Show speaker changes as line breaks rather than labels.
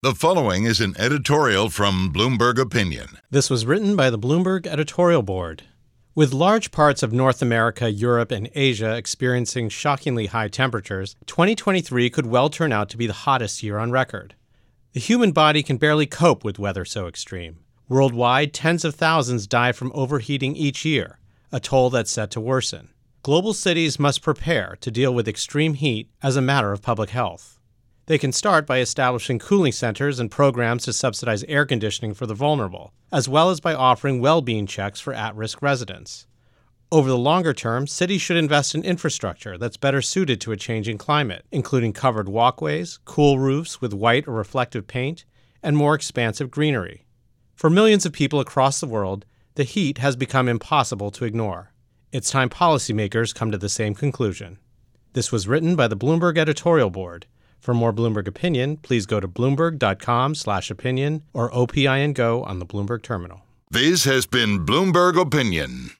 The following is an editorial from Bloomberg Opinion.
This was written by the Bloomberg editorial board. With large parts of North America, Europe, and Asia experiencing shockingly high temperatures, 2023 could well turn out to be the hottest year on record. The human body can barely cope with weather so extreme. Worldwide, tens of thousands die from overheating each year, a toll that's set to worsen. Global cities must prepare to deal with extreme heat as a matter of public health. They can start by establishing cooling centers and programs to subsidize air conditioning for the vulnerable, as well as by offering well being checks for at risk residents. Over the longer term, cities should invest in infrastructure that's better suited to a changing climate, including covered walkways, cool roofs with white or reflective paint, and more expansive greenery. For millions of people across the world, the heat has become impossible to ignore. It's time policymakers come to the same conclusion. This was written by the Bloomberg editorial board. For more Bloomberg opinion, please go to bloomberg.com/opinion or OPIN Go on the Bloomberg terminal.
This has been Bloomberg Opinion.